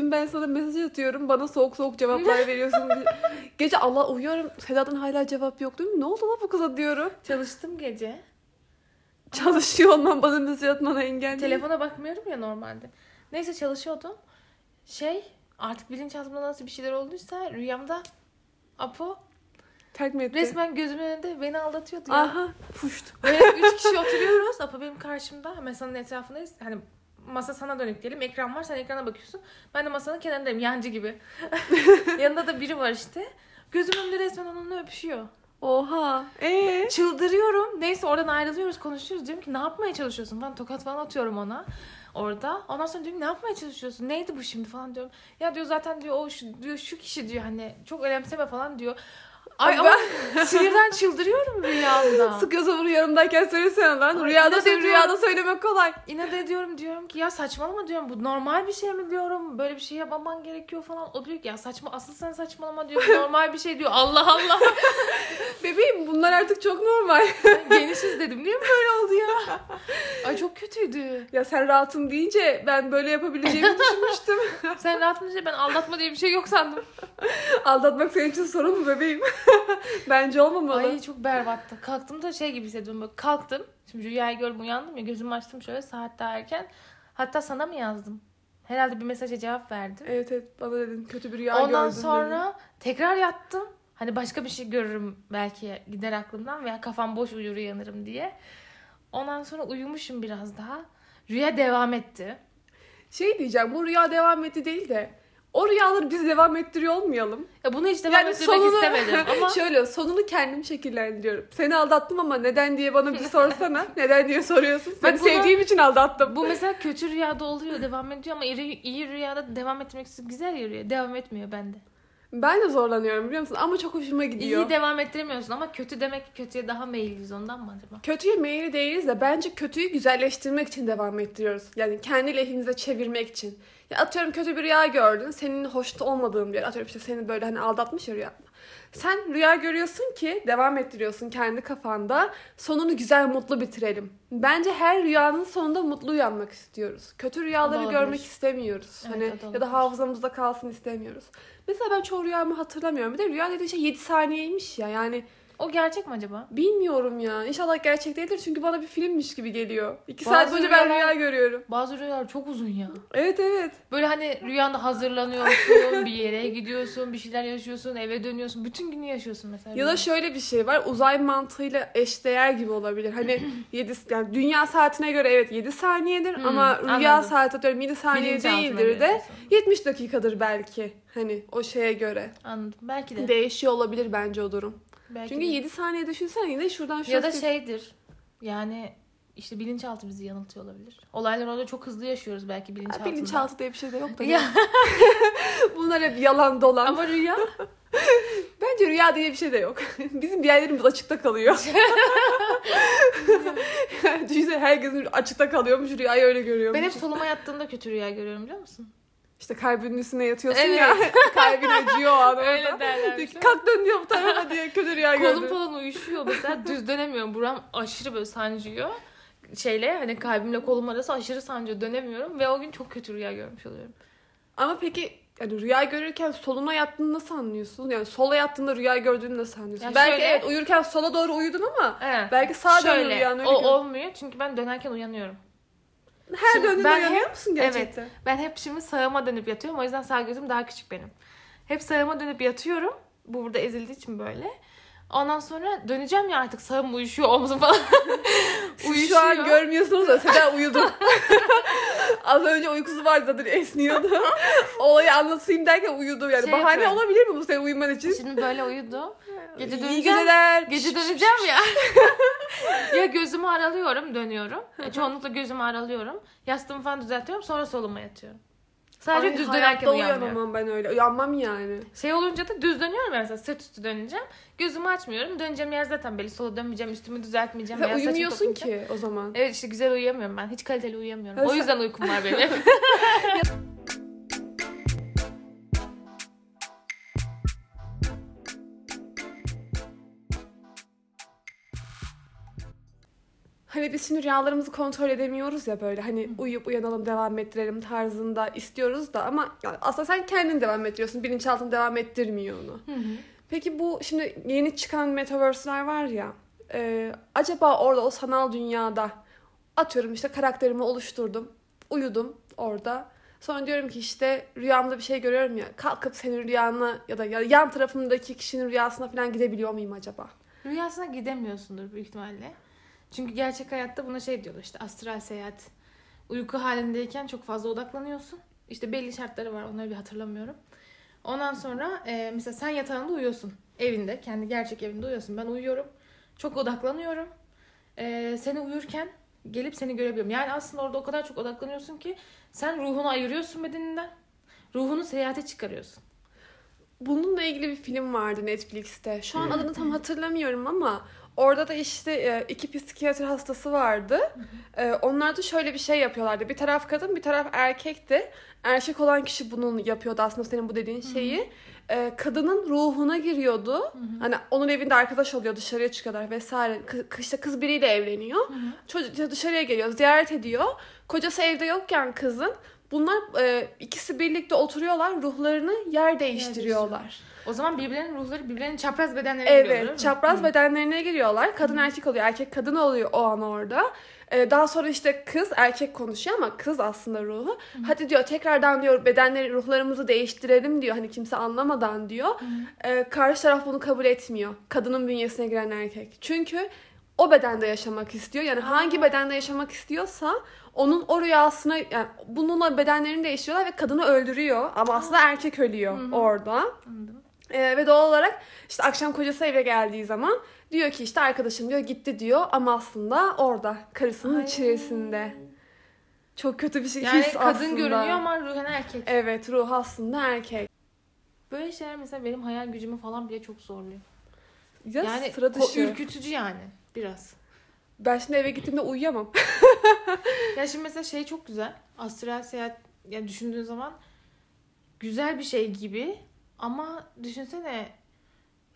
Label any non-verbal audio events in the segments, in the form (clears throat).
dün ben sana mesaj atıyorum bana soğuk soğuk cevaplar veriyorsun. (laughs) Gece Allah uyuyorum Seda'dan hala cevap yok mi? Ne oldu lan bu kıza diyorum. Çalıştım gece. Çalışıyor olman bana mesaj atmana engel değil. Telefona bakmıyorum ya normalde. Neyse çalışıyordum. Şey artık bilinçaltımda nasıl bir şeyler olduysa rüyamda Apo Terk mi etti? resmen gözümün önünde beni aldatıyordu ya. Aha puşt. Böyle üç kişi (laughs) oturuyoruz. Apo benim karşımda. Masanın etrafındayız. Hani masa sana dönük diyelim. Ekran var. Sen ekrana bakıyorsun. Ben de masanın kenarındayım. Yancı gibi. (laughs) Yanında da biri var işte. Gözümün önünde resmen onunla öpüşüyor. Oha. Ee? Çıldırıyorum. Neyse oradan ayrılıyoruz konuşuyoruz. Diyorum ki ne yapmaya çalışıyorsun falan. Tokat falan atıyorum ona. Orada. Ondan sonra diyorum ne yapmaya çalışıyorsun? Neydi bu şimdi falan diyorum. Ya diyor zaten diyor o şu, diyor, şu kişi diyor hani çok önemseme falan diyor. Ay Ama ama (laughs) sinirden çıldırıyorum rüyamda. Sıkıyorsa bunu yanımdayken söylesene lan. Ay, Rüyada söyle, rüyada söylemek kolay. İnat ediyorum diyorum ki ya saçmalama diyorum bu normal bir şey mi diyorum böyle bir şey yapmaman gerekiyor falan. O diyor ki ya saçma asıl sen saçmalama diyor normal bir şey diyor Allah Allah. (laughs) Bebeğim bunlar artık çok normal. (laughs) Ben Genişiz dedim niye böyle oldu ya? Ay çok kötüydü. ya sen rahatım deyince ben böyle yapabileceğimi düşünmüştüm. Sen rahat mısın? Ben aldatma diye bir şey yok sandım. Aldatmak senin için sorun mu bebeğim? (laughs) Bence olmamalı. Ay çok berbattı. Kalktım da şey gibi hissediyorum. Böyle kalktım. Şimdi rüyayı gördüm uyandım ya gözümü açtım şöyle saat daha erken. Hatta sana mı yazdım? Herhalde bir mesaja cevap verdim. Evet evet bana dedin kötü bir rüya Ondan gördün sonra tekrar yattım. Hani başka bir şey görürüm belki gider aklımdan veya kafam boş uyur uyanırım diye. Ondan sonra uyumuşum biraz daha. Rüya devam etti. dedin. Şey diyeceğim bu rüya devam etti değil de o rüyaları biz devam ettiriyor olmayalım. Ya bunu hiç devam Yani ettirmek sonunu istemedim (laughs) ama şöyle sonunu kendim şekillendiriyorum. Seni aldattım ama neden diye bana bir sorsana. (laughs) neden diye soruyorsun. Seni bunu- sevdiğim için aldattım. bu mesela kötü rüyada oluyor devam ediyor ama iyi, iyi rüyada devam etmek güzel ya rüya. Devam etmiyor bende. Ben de zorlanıyorum biliyor musun? Ama çok hoşuma gidiyor. İyi devam ettiremiyorsun ama kötü demek ki kötüye daha meyilliyiz ondan mı acaba? Kötüye meyilli değiliz de bence kötüyü güzelleştirmek için devam ettiriyoruz. Yani kendi lehimize çevirmek için. Ya atıyorum kötü bir rüya gördün. Senin hoşta olmadığın bir yer. Atıyorum işte seni böyle hani aldatmış ya rüyanda. Sen rüya görüyorsun ki devam ettiriyorsun kendi kafanda. Sonunu güzel mutlu bitirelim. Bence her rüyanın sonunda mutlu uyanmak istiyoruz. Kötü rüyaları Olabilir. görmek istemiyoruz. Evet, hani o da ya olabilir. da hafızamızda kalsın istemiyoruz. Mesela ben çoğu rüyamı hatırlamıyorum. Bir de rüya dediğin şey 7 saniyeymiş ya. Yani O gerçek mi acaba? Bilmiyorum ya. İnşallah gerçek değildir çünkü bana bir filmmiş gibi geliyor. İki Bazı saat boyunca ben rüyalar- rüya görüyorum. Bazı rüyalar çok uzun ya. Evet evet. Böyle hani rüyanda hazırlanıyorsun, bir yere gidiyorsun, bir şeyler yaşıyorsun, eve dönüyorsun. Bütün günü yaşıyorsun mesela. Ya da rüyada. şöyle bir şey var. Uzay mantığıyla eşdeğer gibi olabilir. Hani (clears throat) 7 yani dünya saatine göre evet 7 saniyedir Hmm, ama rüya anladım. saati atıyorum 7 saniye Bilinçaltına değildir de diyorsun. 70 dakikadır belki. Hani o şeye göre. Anladım. Belki de. Değişiyor olabilir bence o durum. Belki Çünkü de. 7 saniye düşünsene yine şuradan şuraya. Ya da şeydir. Yani işte bilinçaltı bizi yanıltıyor olabilir. Olayları orada çok hızlı yaşıyoruz belki Ha, bilinçaltında. bilinçaltı diye bir şey de yok da. Ya, (laughs) Bunlar hep yalan dolan. ama rüya (laughs) Bence rüya diye bir şey de yok. (laughs) Bizim bir yerlerimiz açıkta kalıyor. Düşünsene herkesin açıkta kalıyormuş rüyayı öyle görüyormuş. ben hep soluma yattığımda kötü rüya görüyorum biliyor musun? İşte kalbinin üstüne yatıyorsun Evet. ya. Kalbin acıyor o an Öyle orada. Diyor ki kalk dön diyor bu tarafa diye kötü rüya Kolum gördüm. falan uyuşuyor mesela (laughs) düz dönemiyorum. Buram aşırı böyle sancıyor. Şeyle hani kalbimle kolum arası aşırı sancıyor dönemiyorum ve o gün çok kötü rüya görmüş oluyorum. Ama peki yani rüya görürken soluna yattığını nasıl anlıyorsun? Yani sola yattığında rüya gördüğünü nasıl anlıyorsun? Ya belki şöyle- evet uyurken sola doğru uyudun ama Evet. belki sağa Şöyle rüyanı öyle o gör- olmuyor çünkü ben dönerken uyanıyorum. Her Şimdi döndüğünde uyanıyor hep- musun gerçekten? Ben hep şimdi sağıma dönüp yatıyorum o yüzden sağ gözüm daha küçük benim. Hep sağıma dönüp yatıyorum. Bu burada ezildiği için böyle. Ondan sonra döneceğim ya artık sağım uyuşuyor omzum falan. (laughs) Siz şu an görmüyorsunuz da Seda uyudu. (laughs) Az önce uykusu vardı zaten esniyordu. (laughs) Olayı anlatayım derken uyudu yani. Şey Bahane yapıyorum. olabilir mi bu senin uyuman için? Şimdi böyle uyudu. Gece İyi döneceğim. geceler. Gece döneceğim ya. ya gözümü aralıyorum, dönüyorum. Ya çoğunlukla gözümü aralıyorum. Yastığımı falan düzeltiyorum sonra soluma yatıyorum. Sadece Ay, düz dönerken uyanmıyorum. uyanamam ben öyle. Uyanmam yani. Şey olunca da düz dönüyorum mesela sırt üstü döneceğim. Gözümü açmıyorum. Döneceğim yer zaten belli. Sola dönmeyeceğim, üstümü düzeltmeyeceğim. Saçımı uyumuyorsun ki o zaman. Evet işte güzel uyuyamıyorum ben. Hiç kaliteli uyuyamıyorum. Ha, O yüzden uykum var benim. (laughs) Hani biz şimdi rüyalarımızı kontrol edemiyoruz ya böyle hani uyuyup uyanalım devam ettirelim tarzında istiyoruz da ama yani aslında sen kendin devam ettiriyorsun. Bilinçaltın devam ettirmiyor onu. Peki bu şimdi yeni çıkan metaverse'ler var ya e, acaba orada o sanal dünyada atıyorum işte karakterimi oluşturdum. Uyudum orada. Sonra diyorum ki işte rüyamda bir şey görüyorum ya kalkıp senin rüyana ya da ya yan tarafımdaki kişinin rüyasına falan gidebiliyor muyum acaba? Rüyasına gidemiyorsundur büyük ihtimalle. Çünkü gerçek hayatta buna şey diyorlar işte astral seyahat. Uyku halindeyken çok fazla odaklanıyorsun. İşte belli şartları var onları bir hatırlamıyorum. Ondan sonra e, mesela sen yatağında uyuyorsun. Evinde, kendi gerçek evinde uyuyorsun. Ben uyuyorum. Çok odaklanıyorum. E, seni uyurken gelip seni görebiliyorum. Yani aslında orada o kadar çok odaklanıyorsun ki sen ruhunu ayırıyorsun bedeninden. Ruhunu seyahate çıkarıyorsun. Bununla ilgili bir film vardı Netflix'te. Şu an adını tam hatırlamıyorum ama orada da işte e, iki psikiyatri hastası vardı. E, Onlar da şöyle bir şey yapıyorlardı. Bir taraf kadın, bir taraf erkekti. Erkek olan kişi bunun yapıyordu aslında senin bu dediğin şeyi. E, Kadının ruhuna giriyordu. Hani onun evinde arkadaş oluyor, dışarıya çıkıyorlar vesaire. İşte kız biriyle evleniyor. Çocuk dışarıya geliyor, ziyaret ediyor. Kocası evde yokken kızın bunlar e, ikisi birlikte oturuyorlar, ruhlarını yer değiştiriyorlar. O zaman birbirlerinin ruhları birbirlerinin çapraz bedenlerine giriyor değil mi? Evet, çapraz bedenlerine giriyorlar. Kadın erkek oluyor, erkek kadın oluyor o an orada. Ee, daha sonra işte kız erkek konuşuyor ama kız aslında ruhu. Hadi diyor tekrardan diyor bedenleri, ruhlarımızı değiştirelim diyor. Hani kimse anlamadan diyor. Ee, karşı taraf bunu kabul etmiyor. Kadının bünyesine giren erkek. Çünkü o bedende yaşamak istiyor. Yani hangi bedende yaşamak istiyorsa onun o rüyasına yani bununla bedenlerini değiştiriyorlar ve kadını öldürüyor. Ama aslında erkek ölüyor orada. Anladım. Ee, ve doğal olarak işte akşam kocası eve geldiği zaman diyor ki işte arkadaşım diyor gitti diyor ama aslında orada karısının Ay. içerisinde. Çok kötü bir şey Yani his kadın aslında. görünüyor ama ruhen erkek. Evet ruh aslında erkek. Böyle şeyler mesela benim hayal gücümü falan bile çok zorluyor. Ya yani sıra dışı. ürkütücü yani biraz. Ben şimdi eve gittiğimde uyuyamam. (laughs) Ya şimdi mesela şey çok güzel. Astral seyahat yani düşündüğün zaman güzel bir şey gibi ama düşünsene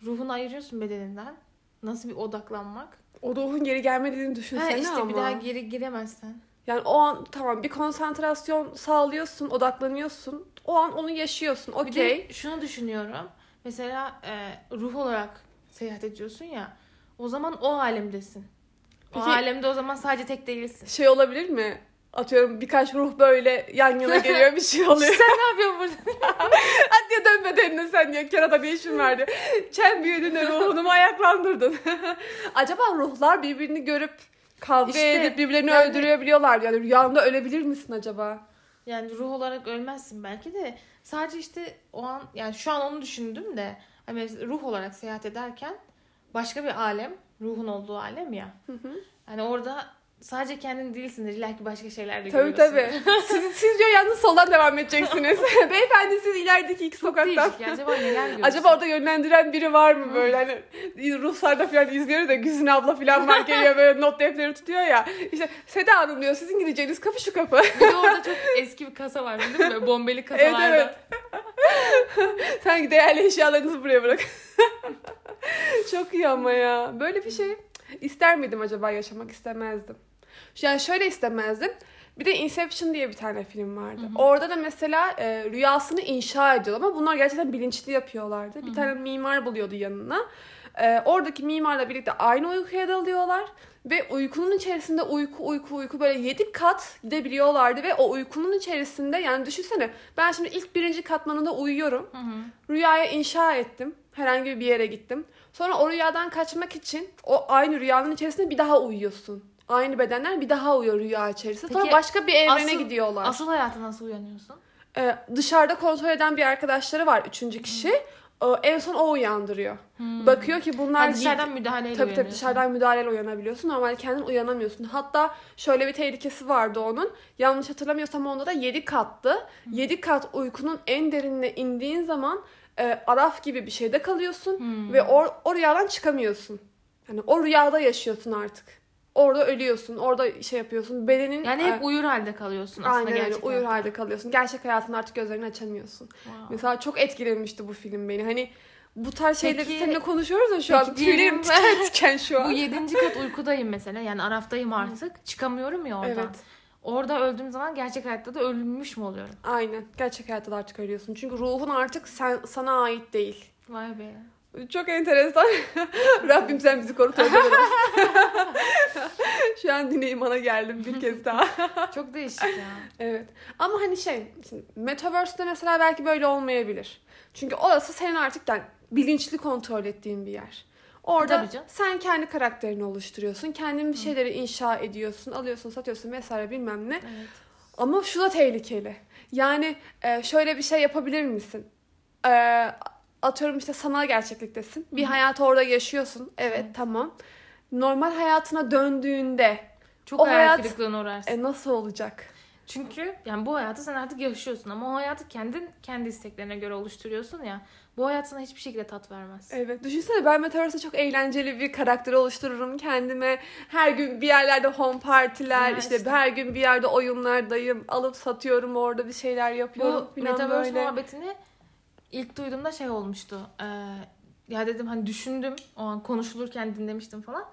ruhunu ayırıyorsun bedeninden. Nasıl bir odaklanmak. O ruhun geri gelmediğini Ha düşünsene işte ama. bir daha geri giremezsen. Yani o an tamam bir konsantrasyon sağlıyorsun, odaklanıyorsun. O an onu yaşıyorsun. Okey. şunu düşünüyorum. Mesela e, ruh olarak seyahat ediyorsun ya. O zaman o alemdesin. Peki- o alemde o zaman sadece tek değilsin. Şey olabilir mi? Atıyorum birkaç ruh böyle yan yana geliyor bir şey oluyor. (laughs) Sen ne yapıyorsun burada? (laughs) Hadi dön bedenine sen diyor. Kerata ne işin vardı? Çen büyüdün de ruhunu mu ayaklandırdın? (laughs) Acaba ruhlar birbirini görüp kavga İşte, edip birbirlerini yani- öldürebiliyorlar. Yani rüyanda ölebilir misin acaba? Yani ruh olarak ölmezsin belki de. Sadece işte o an yani şu an onu düşündüm de hani ruh olarak seyahat ederken başka bir alem, ruhun olduğu alem ya. Hani orada sadece kendin değilsindir. İlla ki başka şeyler de Tabii görüyorsun. tabii. siz, siz diyor yalnız soldan devam edeceksiniz. (laughs) Beyefendi siz ilerideki iki Çok sokaktan. değişik. Acaba neler (laughs) görüyorsun? Acaba orada yönlendiren biri var mı böyle hani ruhsarda falan izliyoruz da Güzin abla falan var (laughs) geliyor böyle not defteri tutuyor ya. İşte Seda Hanım diyor sizin gideceğiniz kapı şu kapı. Bir de orada çok eski bir kasa var değil mi? Bombeli kasalarda. Evet, Sanki değerli eşyalarınızı buraya bırak. (laughs) Çok iyi ama ya. Böyle bir şey ister miydim acaba yaşamak istemezdim. Yani şöyle istemezdim. Bir de Inception diye bir tane film vardı. Orada da mesela e, rüyasını inşa ediyor ama bunlar gerçekten bilinçli yapıyorlardı. Bir tane mimar buluyordu yanına. E, oradaki mimarla birlikte aynı uykuya dalıyorlar ve uykunun içerisinde uyku uyku uyku böyle yedi kat gidebiliyorlardı ve o uykunun içerisinde yani düşünsene ben şimdi ilk birinci katmanında uyuyorum. Hı hı. Rüyaya inşa ettim. Herhangi bir yere gittim. Sonra o rüyadan kaçmak için o aynı rüyanın içerisinde bir daha uyuyorsun. Aynı bedenler bir daha uyuyor rüya içerisinde. Sonra Peki, başka bir evrene asıl- gidiyorlar. Asıl hayata nasıl uyanıyorsun? Ee, dışarıda kontrol eden bir arkadaşları var üçüncü kişi. Ee, en son o uyandırıyor. Bakıyor ki bunlar Ha, dışarıdan müdahaleyle Tabii tabii dışarıdan müdahaleyle uyanabiliyorsun. Normalde kendin uyanamıyorsun. Hatta şöyle bir tehlikesi vardı onun. Yanlış hatırlamıyorsam onda da 7 kattı. 7 kat uykunun en derinine indiğin zaman e, araf gibi bir şeyde kalıyorsun Hmm. ve o, o rüyadan çıkamıyorsun. Yani o rüyada yaşıyorsun artık. Orada ölüyorsun, orada şey yapıyorsun. Bedenin Yani hep uyur halde kalıyorsun aslında Aynen öyle gerçek uyur halde kalıyorsun. Gerçek hayatında artık gözlerini açamıyorsun. Wow. Mesela çok etkilemişti bu film beni. Hani bu tarz şeyleri Peki- seninle konuşuyoruz ya şu an. peki diyelim- Tüylerim tiken şu (laughs) an. Bu yedinci kat uykudayım mesela. Yani Araftayım artık. Çıkamıyorum ya oradan. Evet. Orada öldüğüm zaman gerçek hayatta da ölmüş mü oluyorum? Aynen. Gerçek hayatta da artık ölüyorsun. Çünkü ruhun artık sen, sana ait değil. Vay be. Çok enteresan. (laughs) Rabbim sen bizi koru. (laughs) Şu an yine imana geldim bir kez daha. (laughs) Çok değişik ya. evet. Ama hani şey, Metaverse'de mesela belki böyle olmayabilir. Çünkü orası senin artık yani bilinçli kontrol ettiğin bir yer. Orada sen kendi karakterini oluşturuyorsun. Kendin bir şeyleri inşa ediyorsun. Alıyorsun, satıyorsun vesaire bilmem ne. Evet. Ama şu da tehlikeli. Yani şöyle bir şey yapabilir misin? E, atıyorum işte sanal gerçekliktesin. Bir Hı hayatı orada yaşıyorsun. Evet Hı. tamam. Normal hayatına döndüğünde Çok O hayal hayat- kırıklığına uğrarsın. e, nasıl olacak? Çünkü yani bu hayatı sen artık yaşıyorsun ama o hayatı kendin kendi isteklerine göre oluşturuyorsun ya. Bu hayat sana hiçbir şekilde tat vermez. Evet düşünsene ben Metaverse'de çok eğlenceli bir karakter oluştururum kendime. Her gün bir yerlerde home partiler, Ya işte, işte. her gün bir yerde oyunlardayım. Alıp satıyorum orada bir şeyler yapıyorum. Bu Metaverse böyle. muhabbetini ilk duyduğumda şey olmuştu. Ee, ya dedim hani düşündüm o an konuşulurken dinlemiştim falan.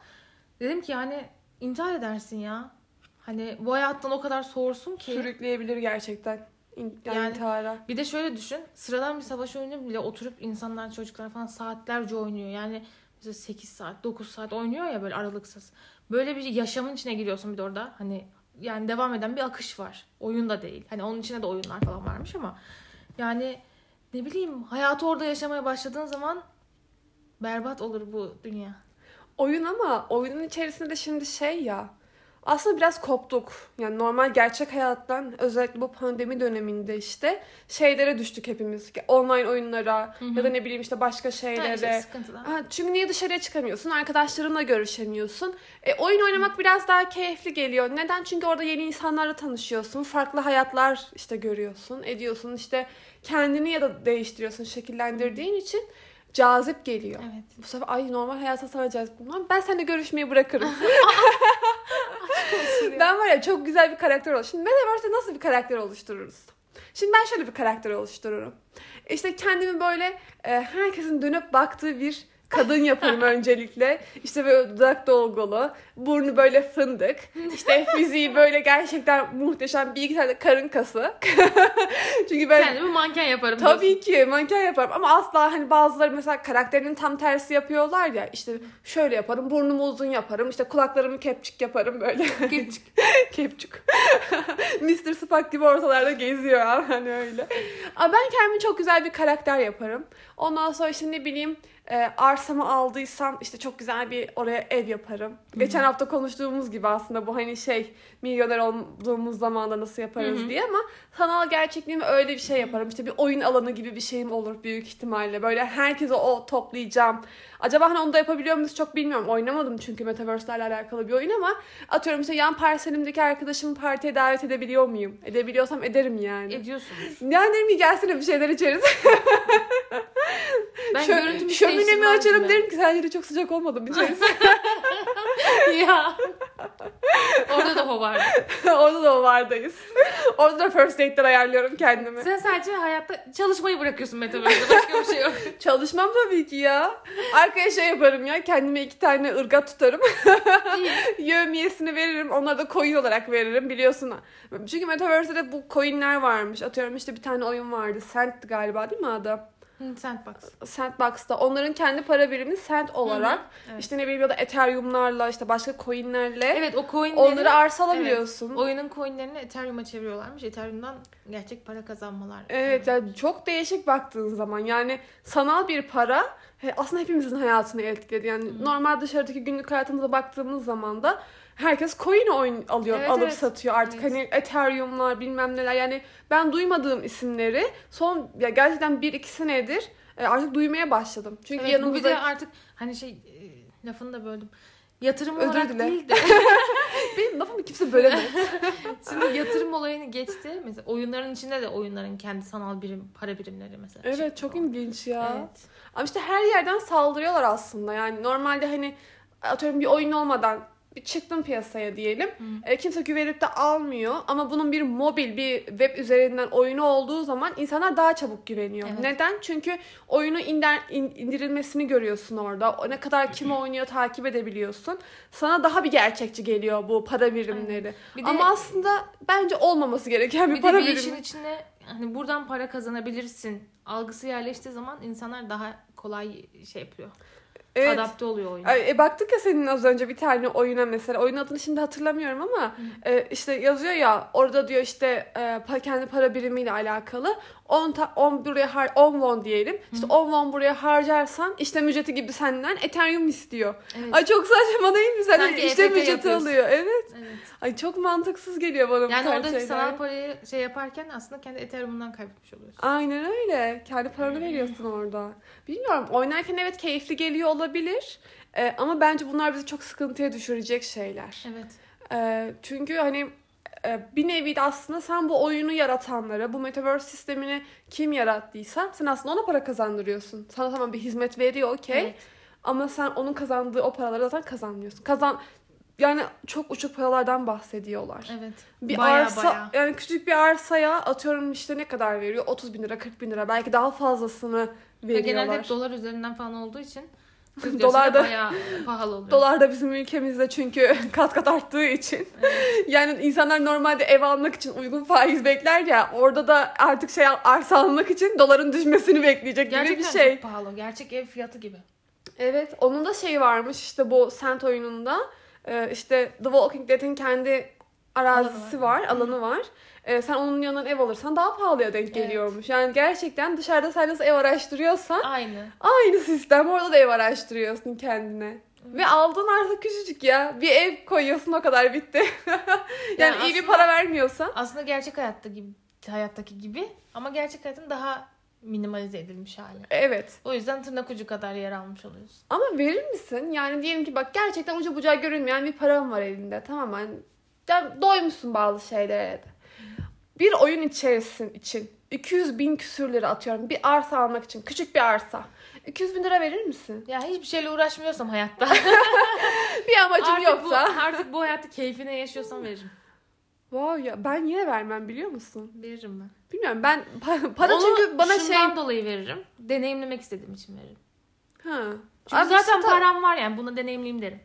Dedim ki yani intihar edersin ya. Hani bu hayattan o kadar soğursun ki. Sürükleyebilir gerçekten. İn- Yani- intihara. Bir de şöyle düşün. Sıradan bir savaş oyunu bile oturup insanlar çocuklar falan saatlerce oynuyor. Yani mesela 8 saat 9 saat oynuyor ya böyle aralıksız. Böyle bir yaşamın içine giriyorsun bir de orada. Hani yani devam eden bir akış var. Oyun da değil. Hani onun içine de oyunlar falan varmış ama yani ne bileyim hayatı orada yaşamaya başladığın zaman berbat olur bu dünya. Oyun ama oyunun içerisinde de şimdi şey ya aslında biraz koptuk. Yani normal gerçek hayattan özellikle bu pandemi döneminde işte şeylere düştük hepimiz. Online oyunlara Hı hı. ya da ne bileyim işte başka şeylere. işte. Ha, çünkü niye dışarıya çıkamıyorsun? Arkadaşlarınla görüşemiyorsun. E, oyun oynamak biraz daha keyifli geliyor. Neden? Çünkü orada yeni insanlarla tanışıyorsun. Farklı hayatlar işte görüyorsun, ediyorsun. İşte kendini ya da değiştiriyorsun, şekillendirdiğin için cazip geliyor. Evet. Bu sefer ay normal hayata saracağız bunlar. Ben seninle görüşmeyi bırakırım. (laughs) ben var ya çok güzel bir karakter ol. Şimdi Metaverse'de nasıl bir karakter oluştururuz? Şimdi ben şöyle bir karakter oluştururum. İşte kendimi böyle e, herkesin dönüp baktığı bir kadın yaparım (laughs) öncelikle. İşte böyle dudak dolgulu, burnu böyle fındık. İşte (laughs) fiziği böyle gerçekten muhteşem bir iki tane karın kası. (laughs) Çünkü ben Kendimi manken yaparım. diyorsun. Tabii ki manken yaparım ama asla hani bazıları mesela karakterinin tam tersi yapıyorlar ya işte şöyle yaparım burnumu uzun yaparım işte kulaklarımı kepçik yaparım böyle Küçük. kepçük Mr. Spock gibi ortalarda geziyor hani öyle ama ben kendimi çok güzel bir karakter yaparım ondan sonra işte ne bileyim e, arsamı aldıysam işte çok güzel bir oraya ev yaparım. Geçen hafta konuştuğumuz gibi aslında bu hani şey milyoner olduğumuz zamanda nasıl yaparız Hı hı. diye ama sanal gerçekliğimi öyle bir şey yaparım. İşte bir oyun alanı gibi bir şeyim olur büyük ihtimalle. Böyle herkese o toplayacağım. Acaba hani onu da yapabiliyor muyuz çok bilmiyorum. Oynamadım çünkü Metaverse'lerle alakalı bir oyun ama atıyorum işte yan parselimdeki arkadaşımı partiye davet edebiliyor muyum? Edebiliyorsam ederim yani. Ediyorsun. Yani derim ki gelsene bir şeyler içeriz. (laughs) Ben Şö- görüntümü hiç Şöminemi açarım derim ki sence de çok sıcak olmadı mı içerisi? (laughs) ya. Orada da o vardı. (laughs) Orada da o vardayız. (laughs) Orada da first date'ler ayarlıyorum kendime. Sen sadece hayatta çalışmayı bırakıyorsun Metaverse'de. Başka bir şey yok. Çalışmam tabii ki ya. Arkaya şey yaparım ya. Kendime iki tane ırgat tutarım. Yövmiyesini veririm. Onları da coin olarak veririm biliyorsun. Çünkü Metaverse'de de bu coinler varmış. Atıyorum işte bir tane oyun vardı. Cent galiba değil mi adı? Hı, Sandbox. Sandbox'ta. Onların kendi para birimi Cent olarak. Evet. işte ne bileyim ya da Ethereum'larla işte başka coinlerle Evet o coinleri onları arsa alabiliyorsun. oyunun coinlerini Ethereum'a çeviriyorlarmış. Ethereum'dan gerçek para kazanmalar. Evet yani çok değişik baktığın zaman yani sanal bir para he, aslında hepimizin hayatını etkiledi. Yani normal dışarıdaki günlük hayatımıza baktığımız zaman da herkes coin oyun alıyor, Evet, alıp evet. satıyor artık. Evet. Hani Ethereum'lar bilmem neler yani ben duymadığım isimleri son ya gerçekten 1-2 senedir e, artık duymaya başladım. Çünkü Evet, bu bir yanımızda de artık hani şey e, lafını da böldüm. Yatırım Özür olarak dile. değil de (laughs) benim lafımı kimse bölemez. (laughs) şimdi yatırım olayını geçti. Mesela oyunların içinde de oyunların kendi sanal birim para birimleri mesela. evet çıktı çok falan. ilginç ya. Evet. Ama işte her yerden saldırıyorlar aslında. Yani normalde hani atıyorum bir oyun olmadan bir çıktın piyasaya diyelim. E, kimse güvenip de almıyor ama bunun bir mobil bir web üzerinden oyunu olduğu zaman insanlar daha çabuk güveniyor. Evet. Neden? Çünkü oyunu inder, in- indirilmesini görüyorsun orada. Ne kadar kim oynuyor takip edebiliyorsun. Sana daha bir gerçekçi geliyor bu para birimleri. Bir de- ama aslında bence olmaması gereken bir, Bir para de bir birimi. işin içine hani buradan para kazanabilirsin algısı yerleştiği zaman insanlar daha kolay şey yapıyor. Evet. Adapte oluyor oyuna. E, baktık ya senin az önce bir tane oyuna mesela. Oyun adını şimdi hatırlamıyorum ama e, işte yazıyor ya orada diyor işte e, kendi para birimiyle alakalı 10 ta, 10 buraya har 10 won diyelim. İşte 10 won buraya harcarsan işlem ücreti gibi senden Ethereum istiyor. Evet. Ay çok saçma değil mi? Sen Sanki işlem ücreti yapıyorsun. alıyor. Evet. Ay çok mantıksız geliyor bana bu Yani tarz orada şeyler. sanal parayı şey yaparken aslında kendi Ethereum'undan kaybetmiş oluyorsun. Aynen öyle. Kendi paranı veriyorsun orada. Bilmiyorum. Oynarken evet keyifli geliyor olabilir. Ee, ama bence bunlar bizi çok sıkıntıya düşürecek şeyler. Evet. Ee, çünkü hani e, bir nevi de aslında sen bu oyunu yaratanlara, bu metaverse sistemini kim yarattıysa sen aslında ona para kazandırıyorsun. Sana tamam bir hizmet veriyor okey. Evet. Ama sen onun kazandığı o paraları zaten kazanmıyorsun. Kazan yani çok uçuk paralardan bahsediyorlar. Evet. Bir Bayağı, arsa bayağı. yani küçük bir arsaya atıyorum işte ne kadar veriyor? 30 bin lira 40 bin lira belki daha fazlasını Ve veriyorlar. genelde hep dolar üzerinden falan olduğu için (laughs) Dolar da- bayağı pahalı oluyor. Dolar da bizim ülkemizde çünkü (laughs) kat kat arttığı için. (laughs) yani insanlar normalde ev almak için uygun faiz bekler ya orada da artık şey arsa almak için doların düşmesini bekleyecek gibi Gerçekten bir şey. çok pahalı. Gerçek ev fiyatı gibi. Evet onun da şeyi varmış işte bu Sent oyununda Ee, işte The Walking Dead'in kendi arazisi Alanı var. var, alanı var. Ee, sen onun yanından ev alırsan daha pahalıya denk Evet. geliyormuş. Yani gerçekten dışarıda sen nasıl ev araştırıyorsan Aynı. aynı sistem orada da ev araştırıyorsun kendine. Ve aldığın arsa küçücük ya. Bir ev koyuyorsun o kadar bitti. (laughs) yani Ya iyi bir aslında- para vermiyorsan. Aslında gerçek hayatta gibi hayattaki gibi ama gerçek hayatın daha minimalize edilmiş hali. Evet. O yüzden tırnak ucu kadar yer almış oluyorsun. Ama verir misin? Yani diyelim ki bak gerçekten ucu bucağı görünmeyen bir param var elinde. Tamam mı? Yani ya doymuşsun bazı şeylere de. Bir oyun içerisin için 200 bin küsür lira atıyorum. Bir arsa almak için. Küçük bir arsa. 200 bin lira verir misin? Ya hiçbir şeyle uğraşmıyorsam hayatta. (laughs) Bir amacım artık, yoksa. bu, artık bu hayatı keyfine yaşıyorsam veririm. Wow ya ben yine vermem biliyor musun? Veririm ben. Bilmiyorum ben pa- para Onu çünkü bana şey... dolayı veririm. Deneyimlemek istediğim için veririm. Ha. Çünkü Abi zaten işte- param var yani bunu deneyimleyeyim derim.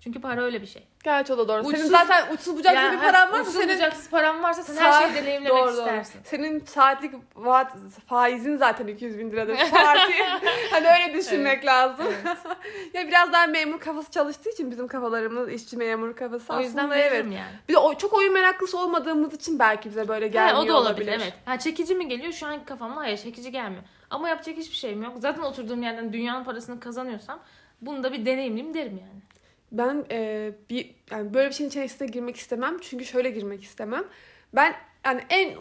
Çünkü para öyle bir şey. Gerçi o da doğru. Senin Uçsuz- zaten uçsuz bucaksız Yani bir paran varsa uçsuz senin bucaksız param varsa sen Saat- her şeyi deneyimlemek Doğru, doğru. istersin. Senin saatlik vaat, faizin zaten 200 bin liradır. Saati. (laughs) hani öyle düşünmek lazım. (laughs) ya biraz daha memur kafası çalıştığı için bizim kafalarımız işçi memur kafası O yüzden aslında evet. yani. Bir de o, çok oyun meraklısı olmadığımız için belki bize böyle gelmiyor o da olabilir, olabilir. evet. Ha, çekici mi geliyor? Şu anki kafamda hayır çekici gelmiyor. Ama yapacak hiçbir şeyim yok. Zaten oturduğum yerden dünyanın parasını kazanıyorsam bunu da bir deneyimleyeyim derim yani. Ben e, bir yani böyle bir şeyin içerisine girmek istemem. Çünkü şöyle girmek istemem. Ben yani en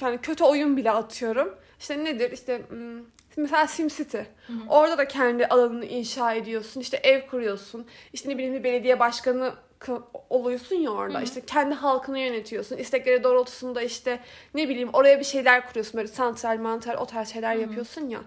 yani kötü oyun bile atıyorum. İşte nedir? İşte hmm, mesela SimCity. Orada da kendi alanını inşa ediyorsun. İşte ev kuruyorsun. İşte ne bileyim bir belediye başkanı oluyorsun ya orada. Hı hı. İşte kendi halkını yönetiyorsun. İstekleri doğrultusunda işte ne bileyim oraya bir şeyler kuruyorsun. Böyle santral, mantar o tarz şeyler Hı hı. yapıyorsun ya.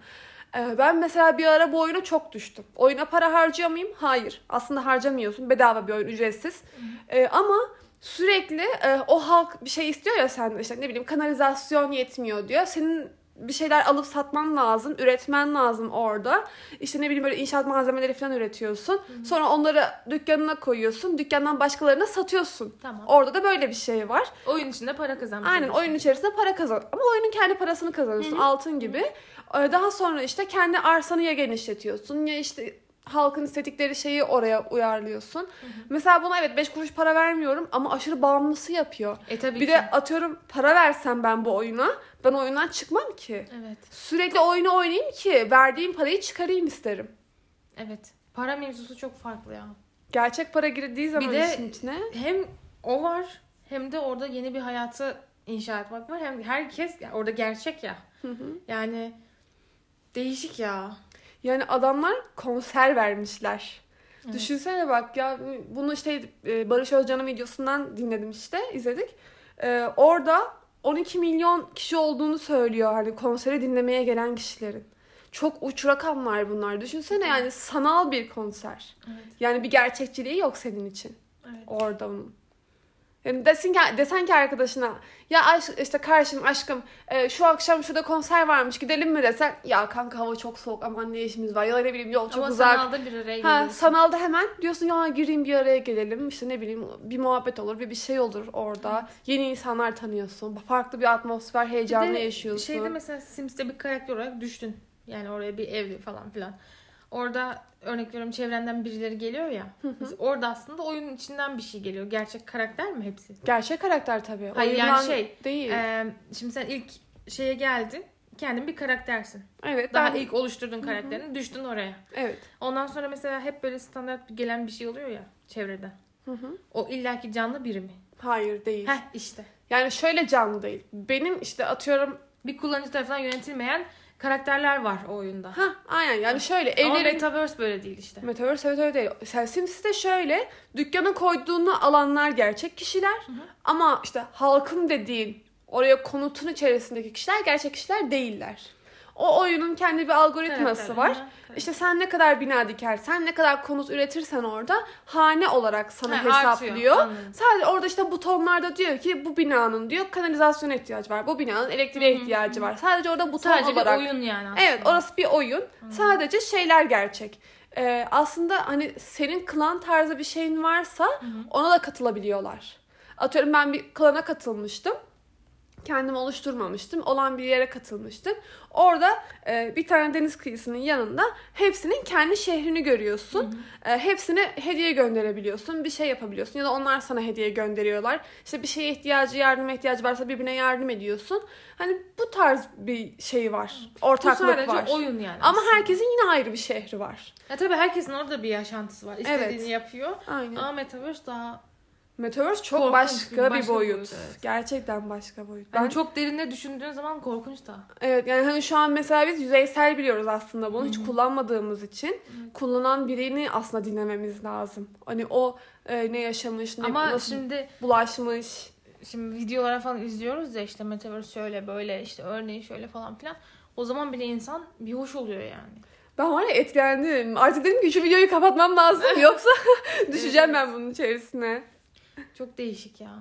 Ee, Ben mesela bir ara bu oyuna çok düştüm. Oyuna para harcıyor muyum? Hayır. Aslında harcamıyorsun. Bedava bir oyun, ücretsiz. Ee, ama sürekli e, o halk bir şey istiyor ya sen işte ne bileyim kanalizasyon yetmiyor diyor. Senin bir şeyler alıp satman lazım, üretmen lazım orada. İşte ne bileyim böyle inşaat malzemeleri falan üretiyorsun. Sonra onları dükkanına koyuyorsun. Dükkandan başkalarına satıyorsun. Tamam. Orada da böyle bir şey var. Oyun içinde para kazanmak. Aynen oyun içerisinde para kazan. Ama oyunun kendi parasını kazanıyorsun Hı hı. altın gibi. Ee, Daha sonra işte kendi arsanı ya genişletiyorsun ya işte halkın istedikleri şeyi oraya uyarlıyorsun. Mesela buna evet 5 kuruş para vermiyorum ama aşırı bağımlısı yapıyor. E tabii Bir ki. de atıyorum para versem ben bu oyuna ben oyundan çıkmam ki. Evet. Sürekli oyunu oynayayım ki verdiğim parayı çıkarayım isterim. Evet. Para mevzusu çok farklı ya. Gerçek para girdiği zaman de- işin içine. Hem o var hem de orada yeni bir hayatı inşa etmek var. Hem herkes orada gerçek ya. Hı hı. Yani değişik ya. Yani adamlar konser vermişler. Evet. Düşünsene bak ya bunu işte e, Barış Özcan'ın videosundan dinledim işte izledik. Ee, orada 12 milyon kişi olduğunu söylüyor hani konseri dinlemeye gelen kişilerin. Çok uç rakamlar bunlar. Düşünsene yani sanal bir konser. Evet. Yani bir gerçekçiliği yok senin için. Evet. orada onun. Yani desin ki, desen ki arkadaşına ya aşk, işte karşım aşkım e, şu akşam şurada konser varmış gidelim mi desen ya kanka hava çok soğuk aman ne işimiz var ya ne bileyim yol çok Ama uzak. sanalda bir araya Ha, sanalda hemen diyorsun ya gireyim bir araya gelelim işte ne bileyim bir muhabbet olur bir bir şey olur orada. Yeni insanlar tanıyorsun. Farklı bir atmosfer heyecanı Bir de yaşıyorsun. Şeyde mesela Sims'te bir karakter olarak düştün. Yani oraya bir ev falan filan. Orada örnek veriyorum çevrenden birileri geliyor ya. Orada aslında oyunun içinden bir şey geliyor. Gerçek karakter mi hepsi? Gerçek karakter tabii. Hayır, yani Oyundan şey, değil. Ee, şimdi sen ilk şeye geldin. Kendin bir karaktersin. evet. Daha ben- ilk oluşturduğun karakterini düştün oraya. Evet. Ondan sonra mesela hep böyle standart gelen bir şey oluyor ya çevrede. Hı hı. O illaki canlı biri mi? Hayır değil. Heh işte. Yani şöyle canlı değil. Benim işte atıyorum Bir kullanıcı tarafından yönetilmeyen karakterler var o oyunda. ha aynen yani şöyle Ama evlerin Metaverse böyle değil işte. Metaverse evet öyle değil. Sen Sims'te şöyle dükkana koyduğunu alanlar gerçek kişiler ama işte halkın dediğin oraya konutun içerisindeki kişiler gerçek kişiler değiller. O oyunun kendi bir algoritması Karakter. var. Aha, İşte sen ne kadar bina dikersen, ne kadar konut üretirsen orada hane olarak sana Ha, artıyor. hesaplıyor. Anladım. Sadece orada işte butonlarda diyor ki bu binanın diyor kanalizasyona ihtiyacı var. Bu binanın elektriğe ihtiyacı var. Sadece orada buton Sadece olarak. bir oyun yani aslında. Evet orası bir oyun. Sadece şeyler gerçek. Ee, aslında hani senin klan tarzı bir şeyin varsa ona da katılabiliyorlar. Atıyorum ben bir klana katılmıştım. Kendimi oluşturmamıştım. Olan bir yere katılmıştım. Orada e, bir tane deniz kıyısının yanında hepsinin kendi şehrini görüyorsun. E, hepsine hediye gönderebiliyorsun. Bir şey yapabiliyorsun. Ya da onlar sana hediye gönderiyorlar. İşte bir şeye ihtiyacı, yardıma ihtiyacı varsa birbirine yardım ediyorsun. Hani bu tarz bir şey var. Bu Ortaklık sadece var. oyun yani. Ama aslında. herkesin yine ayrı bir şehri var. Ya tabii herkesin orada bir yaşantısı var. İstediğini Evet. yapıyor. Aynen. Ama Metaverse daha Metaverse çok Korkunç başka, bir- bir başka boyut. boyut, evet. Gerçekten başka boyut. Ben çok derine düşündüğün zaman korkunç da. Evet yani hani şu an mesela biz yüzeysel biliyoruz aslında bunu hiç kullanmadığımız için kullanan birini aslında dinlememiz lazım. Hani o e, ne yaşamış, ne Ama nasıl şimdi bulaşmış. şimdi videolara falan izliyoruz ya işte Metaverse şöyle böyle işte örneği şöyle falan filan. O zaman bile insan bir hoş oluyor yani. Ben var ya etkilendim. Artık dedim ki şu videoyu kapatmam lazım (laughs) yoksa (laughs) düşeceğim ben bunun içerisine. Çok değişik ya.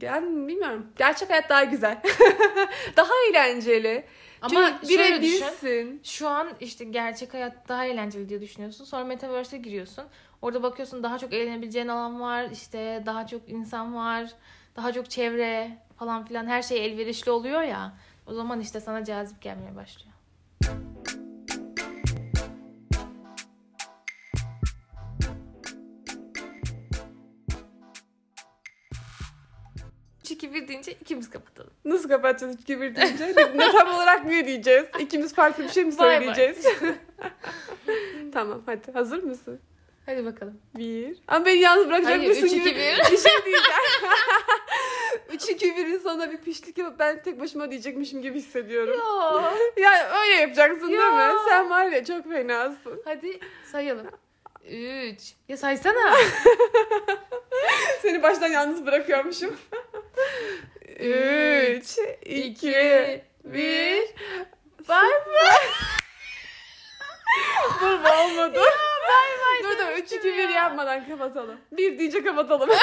Yani bilmiyorum. Gerçek hayat daha güzel. (laughs) daha eğlenceli. Ama Çünkü şöyle düşün. Şu an işte gerçek hayat daha eğlenceli diye düşünüyorsun. Sonra Metaverse'e giriyorsun. Orada bakıyorsun daha çok eğlenebileceğin alan var. işte daha çok insan var. Daha çok çevre falan filan. Her şey elverişli oluyor ya. O zaman işte sana cazip gelmeye başlıyor. Üç, iki, bir deyince ikimiz kapatalım. Nasıl kapatacağız 2 1 deyince? ne, tam olarak ne diyeceğiz? İkimiz farklı bir şey mi söyleyeceğiz? (laughs) tamam hadi. Hazır mısın? Hadi bakalım. Bir. Ama beni yalnız bırakacak Hayır, mısın üç, gibi iki, bir. (laughs) bir şey diyeceğim. 3 2 1'in sonunda bir pişlik yapıp ben tek başıma diyecekmişim gibi hissediyorum. Ya. (laughs) Ya öyle yapacaksın değil mi? Sen var ya çok fenasın. Hadi sayalım. Üç. Ya saysana. Seni baştan yalnız bırakıyormuşum. 3 2 1 Bay (laughs) Dur bu olmadı. bay bay. Dur dur 3 2 1 yapmadan kapatalım. 1 deyince kapatalım. (laughs)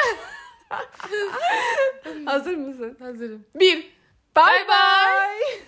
Hazır mısın? Hazırım. 1 Bye bye.